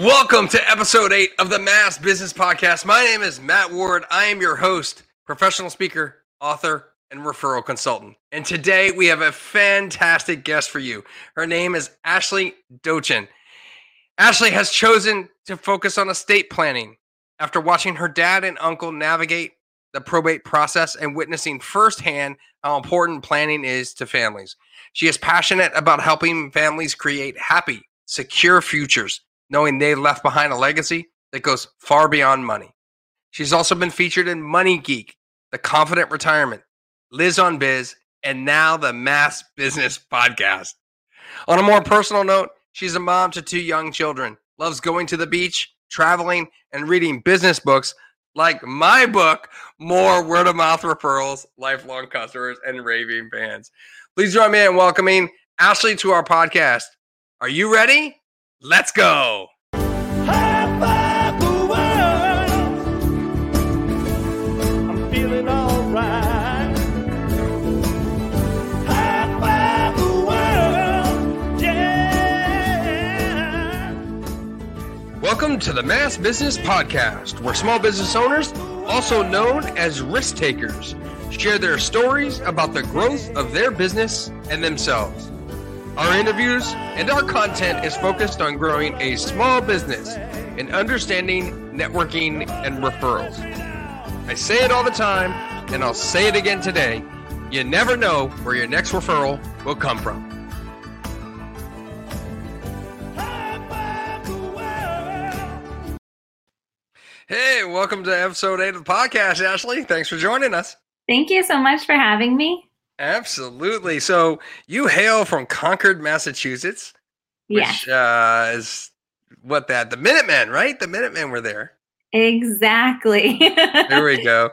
Welcome to episode eight of the Mass Business Podcast. My name is Matt Ward. I am your host, professional speaker, author, and referral consultant. And today we have a fantastic guest for you. Her name is Ashley Dotchin. Ashley has chosen to focus on estate planning after watching her dad and uncle navigate the probate process and witnessing firsthand how important planning is to families. She is passionate about helping families create happy, secure futures knowing they left behind a legacy that goes far beyond money. She's also been featured in Money Geek, The Confident Retirement, Liz on Biz, and now the Mass Business Podcast. On a more personal note, she's a mom to two young children, loves going to the beach, traveling, and reading business books like my book, More Word of Mouth Referrals, Lifelong Customers, and Raving Fans. Please join me in welcoming Ashley to our podcast. Are you ready? Let's go. Welcome to the Mass Business Podcast, where small business owners, also known as risk takers, share their stories about the growth of their business and themselves. Our interviews and our content is focused on growing a small business and understanding networking and referrals. I say it all the time, and I'll say it again today. You never know where your next referral will come from. Welcome to episode eight of the podcast, Ashley. Thanks for joining us. Thank you so much for having me. Absolutely. So you hail from Concord, Massachusetts, which yeah. uh, is what that the Minutemen, right? The Minutemen were there. Exactly. there we go.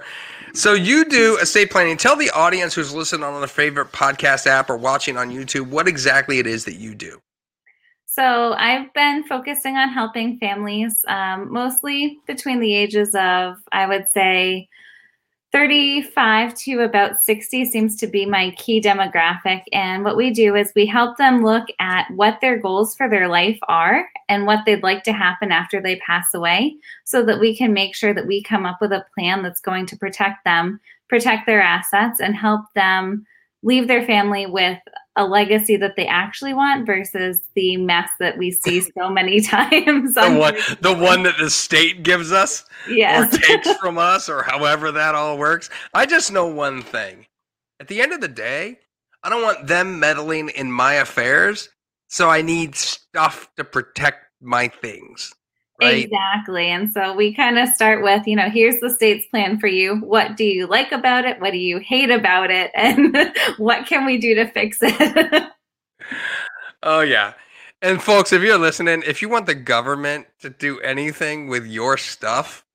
So you do estate planning. Tell the audience who's listening on a favorite podcast app or watching on YouTube what exactly it is that you do. So I've been focusing on helping families, um, mostly between the ages of, I would say, 35 to about 60 seems to be my key demographic. And what we do is we help them look at what their goals for their life are and what they'd like to happen after they pass away so that we can make sure that we come up with a plan that's going to protect them, protect their assets, and help them leave their family with a legacy that they actually want versus the mess that we see so many times. the, one, the one that the state gives us yes. or takes from us or however that all works. I just know one thing. At the end of the day, I don't want them meddling in my affairs. So I need stuff to protect my things. Right? Exactly. And so we kind of start with, you know, here's the state's plan for you. What do you like about it? What do you hate about it? And what can we do to fix it? oh, yeah. And folks, if you're listening, if you want the government to do anything with your stuff,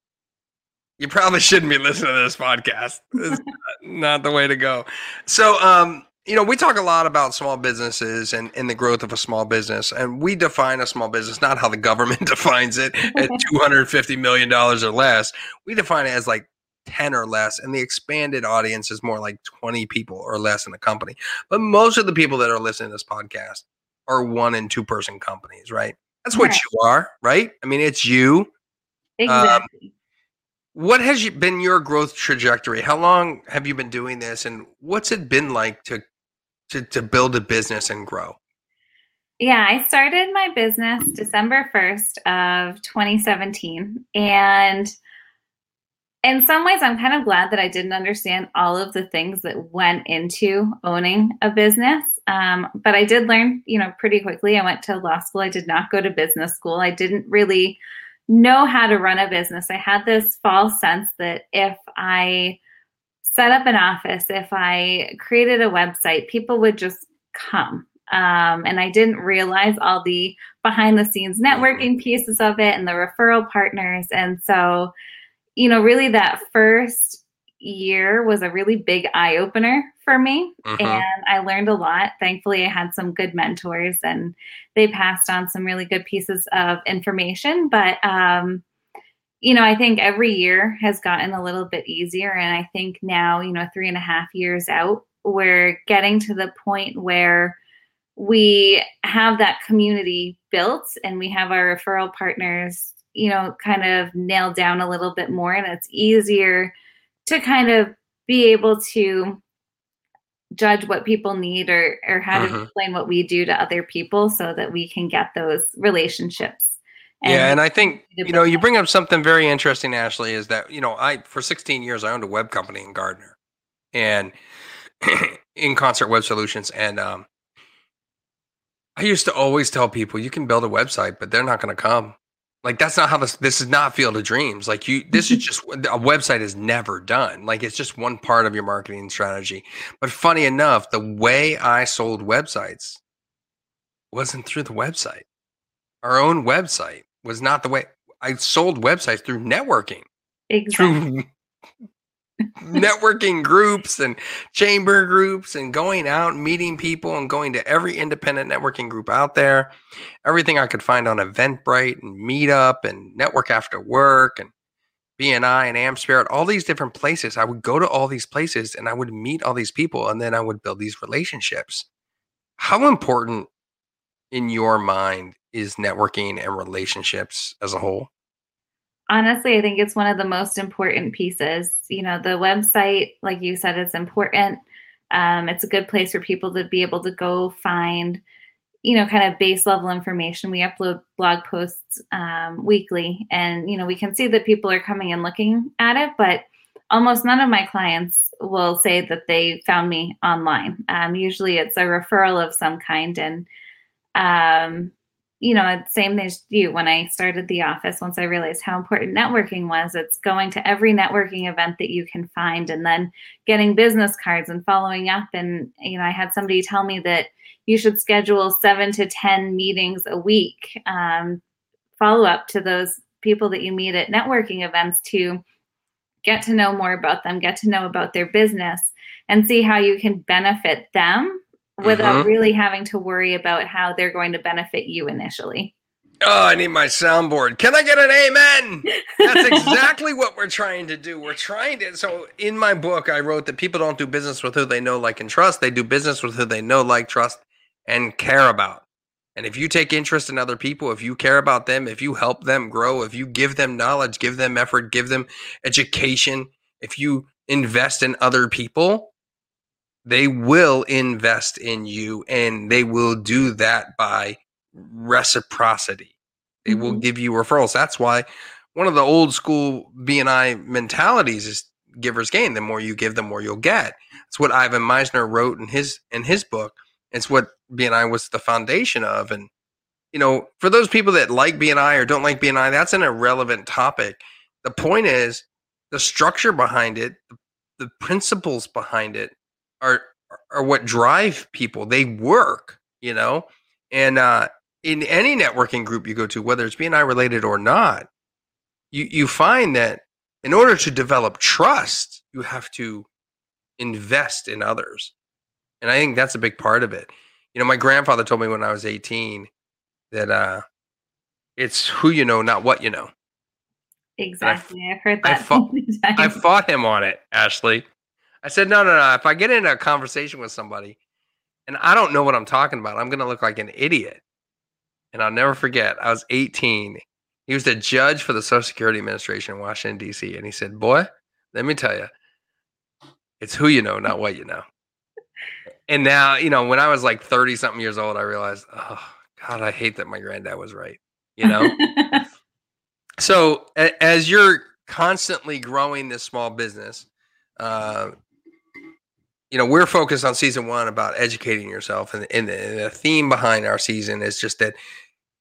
you probably shouldn't be listening to this podcast. It's not the way to go. So, um, you know, we talk a lot about small businesses and, and the growth of a small business, and we define a small business not how the government defines it at two hundred fifty million dollars or less. We define it as like ten or less, and the expanded audience is more like twenty people or less in a company. But most of the people that are listening to this podcast are one and two person companies, right? That's what right. you are, right? I mean, it's you. Um, exactly. Um, what has been your growth trajectory? How long have you been doing this, and what's it been like to to, to build a business and grow? Yeah, I started my business December 1st of 2017. And in some ways, I'm kind of glad that I didn't understand all of the things that went into owning a business. Um, but I did learn, you know, pretty quickly. I went to law school. I did not go to business school. I didn't really know how to run a business. I had this false sense that if I set up an office, if I created a website, people would just come. Um, and I didn't realize all the behind the scenes networking pieces of it and the referral partners. And so, you know, really that first year was a really big eye opener for me. Mm-hmm. And I learned a lot. Thankfully, I had some good mentors and they passed on some really good pieces of information. But, um, you know, I think every year has gotten a little bit easier. And I think now, you know, three and a half years out, we're getting to the point where we have that community built and we have our referral partners, you know, kind of nailed down a little bit more. And it's easier to kind of be able to judge what people need or or how to Mhm. explain what we do to other people so that we can get those relationships. Yeah, and I think you know you bring up something very interesting, Ashley. Is that you know I for 16 years I owned a web company in Gardner, and in Concert Web Solutions, and um, I used to always tell people you can build a website, but they're not going to come. Like that's not how this. This is not Field of Dreams. Like you, this is just a website is never done. Like it's just one part of your marketing strategy. But funny enough, the way I sold websites wasn't through the website. Our own website was not the way I sold websites through networking, exactly. through networking groups and chamber groups and going out and meeting people and going to every independent networking group out there. Everything I could find on Eventbrite and Meetup and Network After Work and BNI and AmSpirit, all these different places. I would go to all these places and I would meet all these people and then I would build these relationships. How important in your mind is networking and relationships as a whole? honestly, I think it's one of the most important pieces. You know, the website, like you said, is important. Um, it's a good place for people to be able to go find, you know, kind of base level information. We upload blog posts um, weekly, and you know, we can see that people are coming and looking at it, but almost none of my clients will say that they found me online. Um, usually, it's a referral of some kind, and um, you know, same as you. When I started the office, once I realized how important networking was, it's going to every networking event that you can find and then getting business cards and following up. And, you know, I had somebody tell me that you should schedule seven to 10 meetings a week, um, follow up to those people that you meet at networking events to get to know more about them, get to know about their business, and see how you can benefit them without Mhm. really having to worry about how they're going to benefit you initially. Oh, I need my soundboard. Can I get an amen? That's exactly what we're trying to do. We're trying to. So, in my book, I wrote that people don't do business with who they know, like, and trust. They do business with who they know, like, trust, and care about. And if you take interest in other people, if you care about them, if you help them grow, if you give them knowledge, give them effort, give them education, if you invest in other people, they will invest in you and they will do that by reciprocity. They will Mhm. give you referrals. That's why one of the old school BNI mentalities is givers gain. The more you give, the more you'll get. It's what Ivan Misner wrote in his in his book. It's what BNI was the foundation of. And you know, for those people that like BNI or don't like BNI, that's an irrelevant topic. The point is the structure behind it, the, the principles behind it are are what drive people. They work, you know, and uh, in any networking group you go to, whether it's BNI related or not, you you find that in order to develop trust, you have to invest in others, and I think that's a big part of it. You know, my grandfather told me when I was eighteen that uh, it's who you know, not what you know. Exactly. I've heard I that. fought- I fought him on it, Ashley. I said, no, no, no. If I get into a conversation with somebody and I don't know what I'm talking about, I'm going to look like an idiot. And I'll never forget, I was 18. He was the judge for the Social Security Administration in Washington, D.C. And he said, boy, let me tell you, it's who you know, not what you know. And now, you know, when I was like 30 something years old, I realized, oh, God, I hate that my granddad was right. You know? so a- as you're constantly growing this small business uh, you know we're focused on season one about educating yourself and, and, the, and the theme behind our season is just that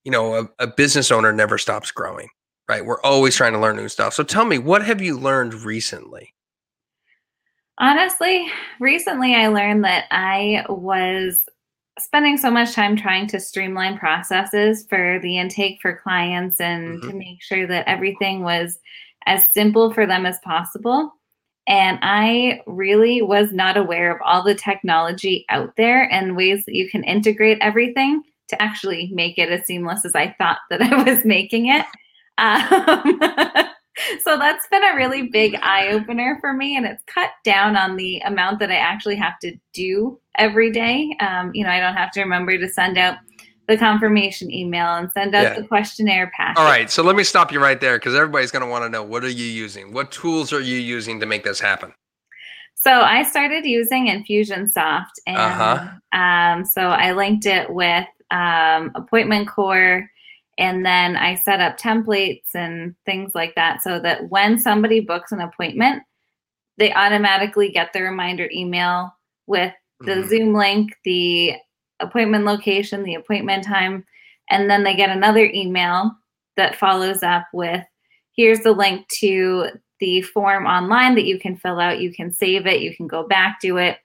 you know a, a business owner never stops growing right? We're always trying to learn new stuff. So tell me what have you learned recently? Honestly, recently I learned that I was spending so much time trying to streamline processes for the intake for clients and mm-hmm. to make sure that everything was as simple for them as possible. And I really was not aware of all the technology out there and ways that you can integrate everything to actually make it as seamless as I thought that I was making it. Um, so that's been a really big eye opener for me, and it's cut down on the amount that I actually have to do every day. Um, you know, I don't have to remember to send out the confirmation email and send out yeah. the questionnaire packet. All right, so let me stop you right there because everybody's going to want to know what are you using? What tools are you using to make this happen? So I started using Infusionsoft, and uh-huh. um, so I linked it with um, Appointment Core, and then I set up templates and things like that, so that when somebody books an appointment, they automatically get the reminder email with the mm-hmm. Zoom link, the appointment location, the appointment time, and then they get another email that follows up with here's the link to the form online that you can fill out. You can save it, you can go back to it.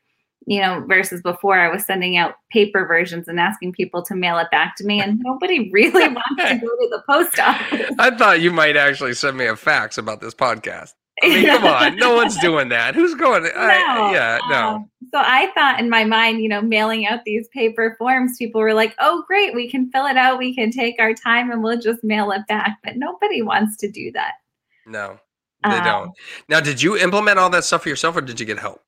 You know, versus before I was sending out paper versions and asking people to mail it back to me, and nobody really wants to go to the post office. I thought you might actually send me a fax about this podcast. I mean, come on, no one's doing that. Who's going? No, I, yeah, no. Um, so I thought in my mind, you know, mailing out these paper forms, people were like, "Oh, great, we can fill it out. We can take our time, and we'll just mail it back." But nobody wants to do that. No, they um, don't. Now, did you implement all that stuff for yourself, or did you get help?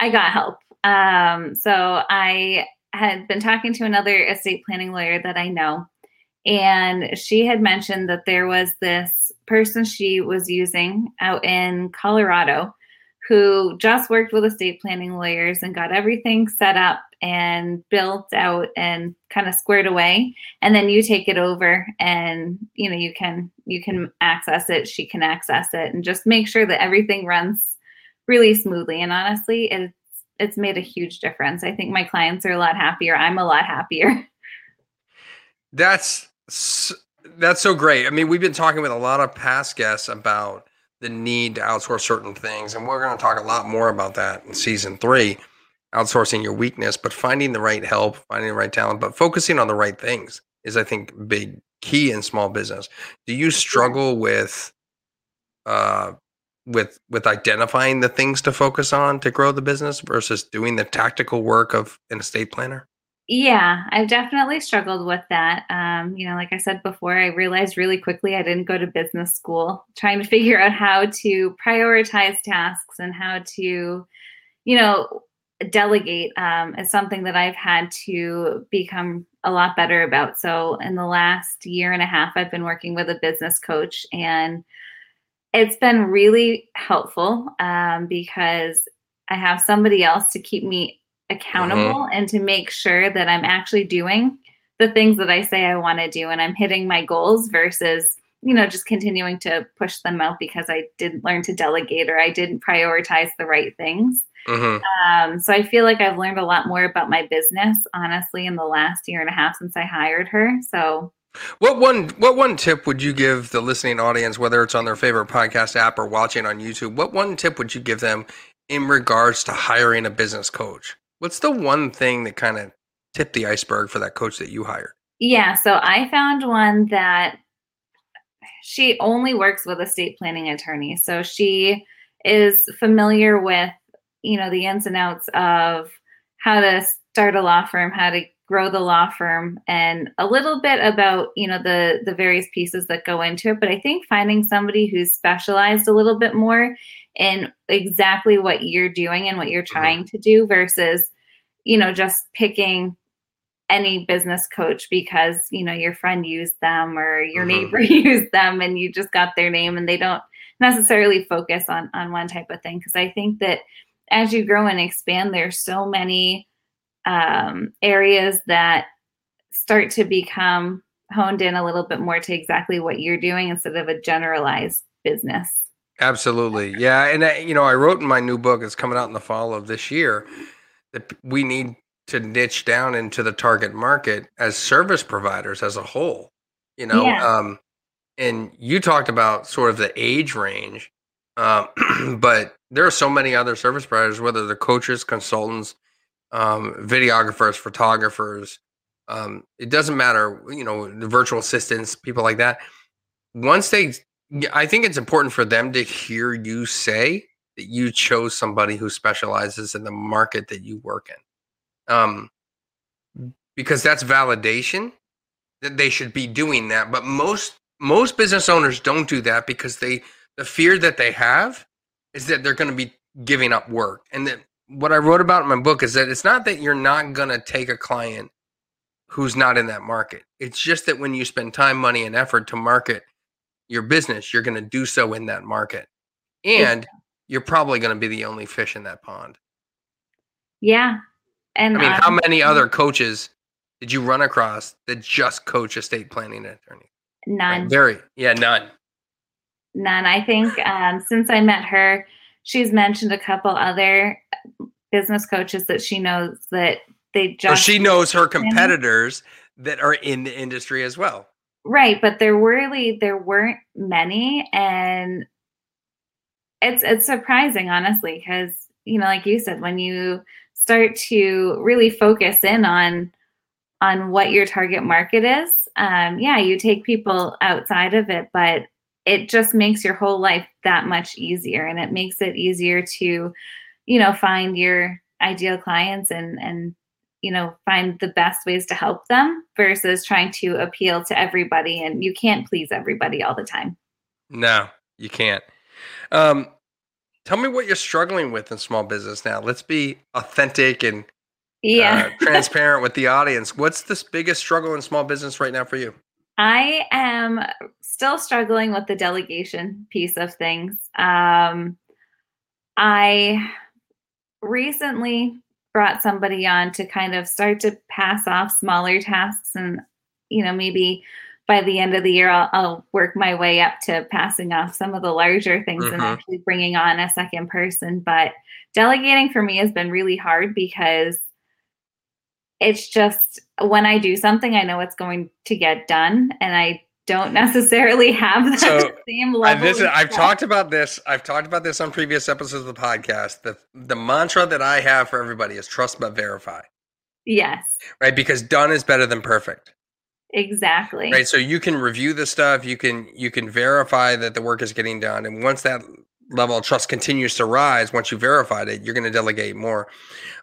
I got help. Um, so I had been talking to another estate planning lawyer that I know, and she had mentioned that there was this person she was using out in Colorado who just worked with estate planning lawyers and got everything set up and built out and kind of squared away. And then you take it over and you know you can you can access it she can access it and just make sure that everything runs really smoothly. And honestly it's it's made a huge difference. I think my clients are a lot happier. I'm a lot happier. That's that's so great. I mean, we've been talking with a lot of past guests about the need to outsource certain things, and we're going to talk a lot more about that in season three. Outsourcing your weakness, but finding the right help, finding the right talent, but focusing on the right things is, I think, big key in small business. Do you struggle with, uh, with with identifying the things to focus on to grow the business versus doing the tactical work of an estate planner? Yeah, I've definitely struggled with that. Um, you know, like I said before, I realized really quickly I didn't go to business school, trying to figure out how to prioritize tasks and how to, you know, delegate um, is something that I've had to become a lot better about. So, in the last year and a half, I've been working with a business coach, and it's been really helpful um, because I have somebody else to keep me accountable mm-hmm. and to make sure that I'm actually doing the things that I say I want to do and I'm hitting my goals versus, you know, just continuing to push them out because I didn't learn to delegate or I didn't prioritize the right things. Mm-hmm. Um, so I feel like I've learned a lot more about my business, honestly, in the last year and a half since I hired her. So what one what one tip would you give the listening audience, whether it's on their favorite podcast app or watching on YouTube? What one tip would you give them in regards to hiring a business coach? What's the one thing that kind of tipped the iceberg for that coach that you hired? Yeah, so I found one that she only works with estate planning attorneys. So she is familiar with, you know, the ins and outs of how to start a law firm, how to grow the law firm and a little bit about you know the the various pieces that go into it but i think finding somebody who's specialized a little bit more in exactly what you're doing and what you're mm-hmm. trying to do versus you know just picking any business coach because you know your friend used them or your mm-hmm. neighbor used them and you just got their name and they don't necessarily focus on on one type of thing because i think that as you grow and expand there's so many um, areas that start to become honed in a little bit more to exactly what you're doing instead of a generalized business. Absolutely. Yeah. And, uh, you know, I wrote in my new book, it's coming out in the fall of this year, that we need to niche down into the target market as service providers as a whole, you know. Yeah. Um, and you talked about sort of the age range, um, but there are so many other service providers, whether they're coaches, consultants, um, videographers, photographers. Um, it doesn't matter, you know, the virtual assistants, people like that. Once they, I think it's important for them to hear you say that you chose somebody who specializes in the market that you work in, um, because that's validation that they should be doing that. But most most business owners don't do that because they the fear that they have is that they're going to be giving up work. And that what I wrote about in my book is that it's not that you're not going to take a client who's not in that market. It's just that when you spend time, money, and effort to market your business, you're going to do so in that market. And you're probably going to be the only fish in that pond. Yeah. And I mean, how many other coaches did you run across that just coach estate planning attorney? None. Very, yeah, none. None. I think um, since I met her, she's mentioned a couple other business coaches that she knows that they just. She knows her competitors that are in the industry as well. Right, but there were really there weren't many, and it's it's surprising, honestly, because you know, like you said, when you start to really focus in on on what your target market is, um, yeah, you take people outside of it, but it just makes your whole life that much easier, and it makes it easier to, you know, find your ideal clients and and you know find the best ways to help them versus trying to appeal to everybody and you can't please everybody all the time. No you can't. Um, tell me what you're struggling with in small business now. Let's be authentic and yeah. uh, transparent with the audience. What's the biggest struggle in small business right now for you? I am still struggling with the delegation piece of things. Um, i recently brought somebody on to kind of start to pass off smaller tasks and you know maybe by the end of the year I'll, I'll work my way up to passing off some of the larger things mm-hmm. and actually bringing on a second person but delegating for me has been really hard because it's just when i do something i know it's going to get done and i don't necessarily have that so, same level. This, I've talked about this. I've talked about this on previous episodes of the podcast. The the mantra that I have for everybody is trust but verify. Yes. Right, because done is better than perfect. Exactly. Right. So you can review the stuff, you can you can verify that the work is getting done. And once that level of trust continues to rise, once you verified it, you're going to delegate more.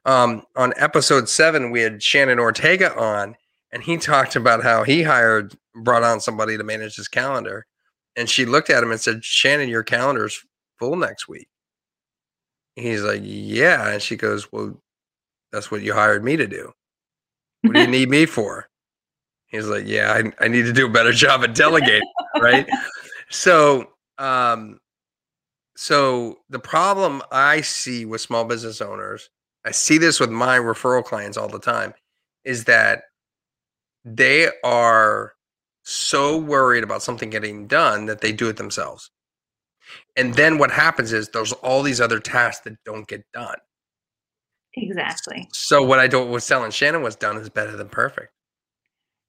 Um, on episode seven, we had Shannon Ortega on, and he talked about how he hired brought on somebody to manage his calendar and she looked at him and said shannon your calendar's full next week. He's like yeah and she goes well that's what you hired me to do. What do you need me for? He's like yeah I, I need to do a better job at delegating right? So um so the problem i see with small business owners i see this with my referral clients all the time is that they are so worried about something getting done that they do it themselves. And then what happens is there's all these other tasks that don't get done. Exactly. So what I don't was telling Shannon was done is better than perfect.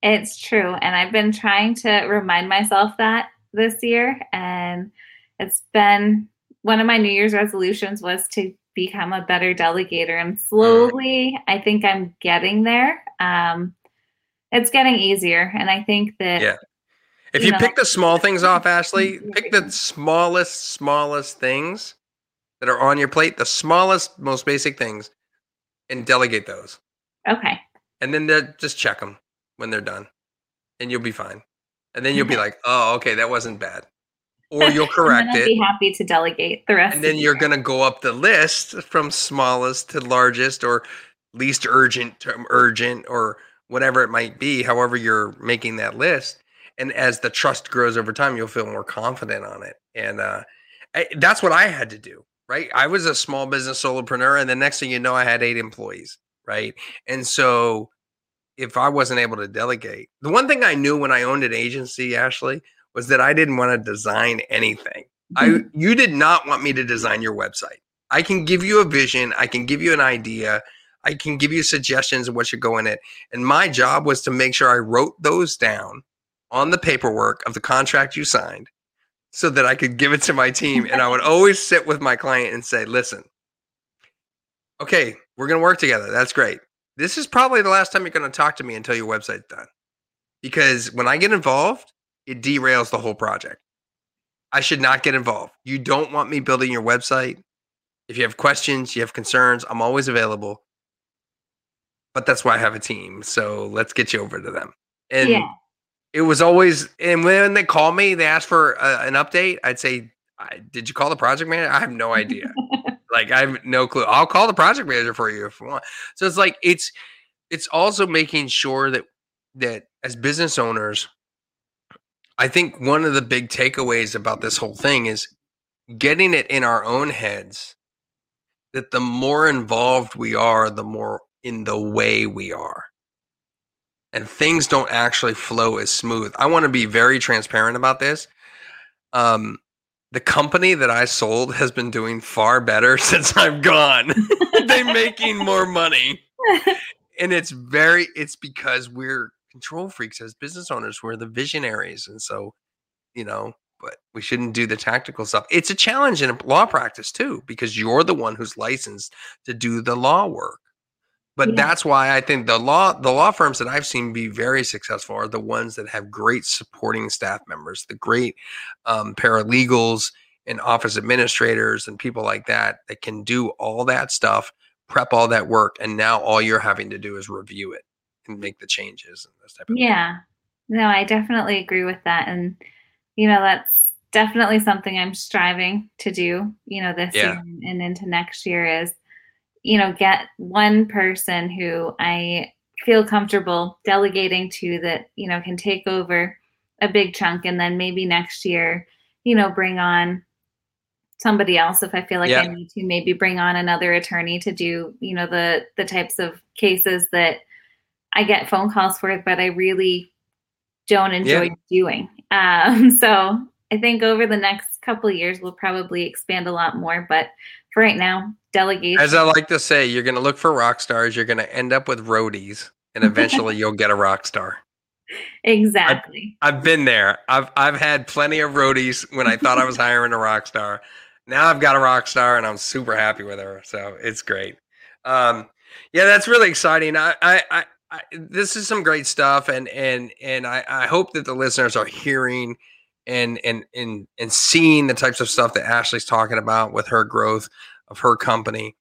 It's true. And I've been trying to remind myself that this year. And it's been one of my New Year's resolutions was to become a better delegator. And mm. slowly I think I'm getting there. Um, it's getting easier and i think that yeah. If you, you know, pick the small things off ashley pick the smallest smallest things that are on your plate the smallest most basic things and delegate those. Okay. And then just check them when they're done and you'll be fine. And then you'll be like oh okay that wasn't bad. Or you'll correct it. be happy to delegate the rest and then you're going to go up the list from smallest to largest or least urgent to urgent or whatever it might be, however you're making that list. And as the trust grows over time, you'll feel more confident on it. And uh, I, that's what I had to do, right? I was a small business solopreneur, and the next thing you know, I had eight employees, right? And so if I wasn't able to delegate, the one thing I knew when I owned an agency, Ashley, was that I didn't want to design anything. I mm-hmm. you did not want me to design your website. I can give you a vision, I can give you an idea, I can give you suggestions of what should go in it. And my job was to make sure I wrote those down on the paperwork of the contract you signed so that I could give it to my team. And I would always sit with my client and say, listen, okay, we're going to work together. That's great. This is probably the last time you're going to talk to me until your website's done. Because when I get involved, it derails the whole project. I should not get involved. You don't want me building your website. If you have questions, you have concerns, I'm always available but that's why I have a team. So let's get you over to them. And yeah. it was always, and when they call me, they ask for a, an update. I'd say, I, did you call the project manager? I have no idea. like I have no clue. I'll call the project manager for you if you want. So it's like it's it's also making sure that that as business owners, I think one of the big takeaways about this whole thing is getting it in our own heads that the more involved we are, the more in the way we are. And things don't actually flow as smooth. I want to be very transparent about this. Um, the company that I sold has been doing far better since I've gone. They're making more money. And it's very it's because we're control freaks as business owners. We're the visionaries. And so, you know, but we shouldn't do the tactical stuff. It's a challenge in law practice too, because you're the one who's licensed to do the law work. But yeah. that's why I think the law the law firms that I've seen be very successful are the ones that have great supporting staff members, the great um, paralegals and office administrators and people like that that can do all that stuff, prep all that work, and now all you're having to do is review it and make the changes and this type of yeah. Thing. No, I definitely agree with that, and you know that's definitely something I'm striving to do. You know, this yeah. and into next year is you know, get one person who I feel comfortable delegating to that, you know, can take over a big chunk and then maybe next year, you know, bring on somebody else if I feel like yeah. I need to maybe bring on another attorney to do, you know, the the types of cases that I get phone calls for, but I really don't enjoy yeah. doing. Um, so I think over the next couple years we'll probably expand a lot more, but for right now, delegation. As I like to say, you're going to look for rock stars. You're going to end up with roadies, and eventually you'll get a rock star. Exactly. I've, I've, been there. I've I've had plenty of roadies when I thought I was hiring a rock star. Now I've got a rock star, and I'm super happy with her. So it's great. Um, yeah, that's really exciting. I, I, I, I this is some great stuff, and and and I, I hope that the listeners are hearing and and and and seeing the types of stuff that Ashley's talking about with her growth of her company.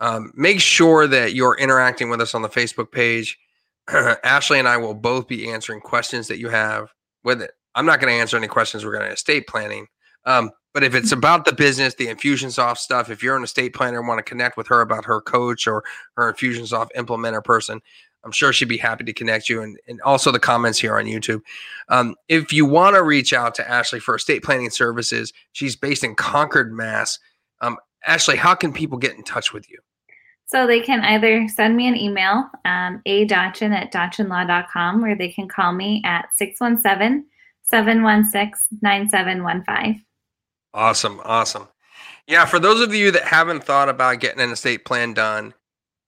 Um, make sure that you're interacting with us on the Facebook page. Ashley and I will both be answering questions that you have with it. I'm not going to answer any questions regarding estate planning. Um, but if it's about the business, the Infusionsoft stuff, if you're an estate planner and want to connect with her about her coach or her Infusionsoft implementer person, I'm sure she'd be happy to connect you and, and also the comments here on YouTube. Um, if you want to reach out to Ashley for estate planning services, she's based in Concord, Mass. Um, Ashley, how can people get in touch with you? So they can either send me an email, um, adotchin at dotchinlaw.com, or they can call me at 617 716 9715. Awesome. Awesome. Yeah. For those of you that haven't thought about getting an estate plan done,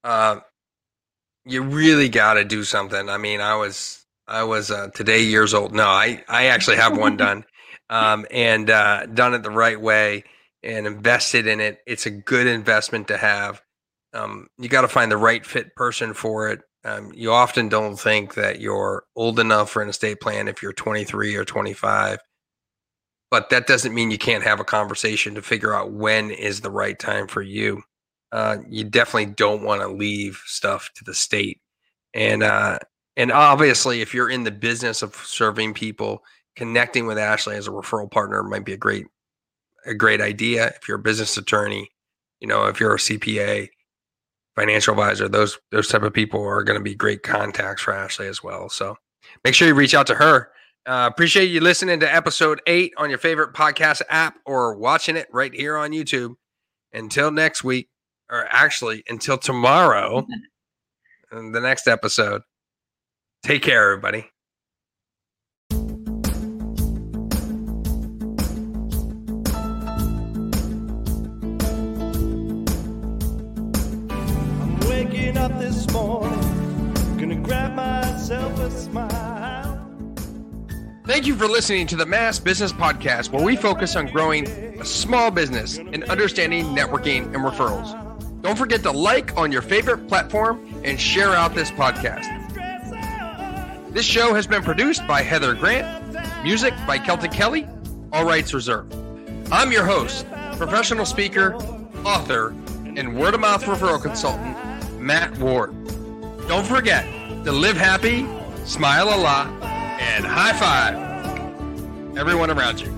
uh, you really got to do something. I mean, I was I was uh, today years old. No, I I actually have one done, um, and uh, done it the right way and invested in it. It's a good investment to have. Um, you got to find the right fit person for it. Um, you often don't think that you're old enough for an estate plan if you're 23 or 25, but that doesn't mean you can't have a conversation to figure out when is the right time for you uh, you definitely don't want to leave stuff to the state. And uh, and obviously, if you're in the business of serving people, connecting with Ashley as a referral partner might be a great a great idea. If you're a business attorney, you know, if you're a CPA, financial advisor, those those type of people are going to be great contacts for Ashley as well. So make sure you reach out to her. Uh, appreciate you listening to episode eight on your favorite podcast app or watching it right here on YouTube. Until next week or actually until tomorrow, in the next episode. Take care, everybody. Up this morning, gonna grab myself a smile. Thank you for listening to the Mass Business Podcast, where we focus on growing a small business and understanding networking and referrals. Don't forget to like on your favorite platform and share out this podcast. This show has been produced by Heather Grant, music by Celtic Kelly, all rights reserved. I'm your host, professional speaker, author, and word of mouth referral consultant, Matt Ward. Don't forget to live happy, smile a lot, and high five everyone around you.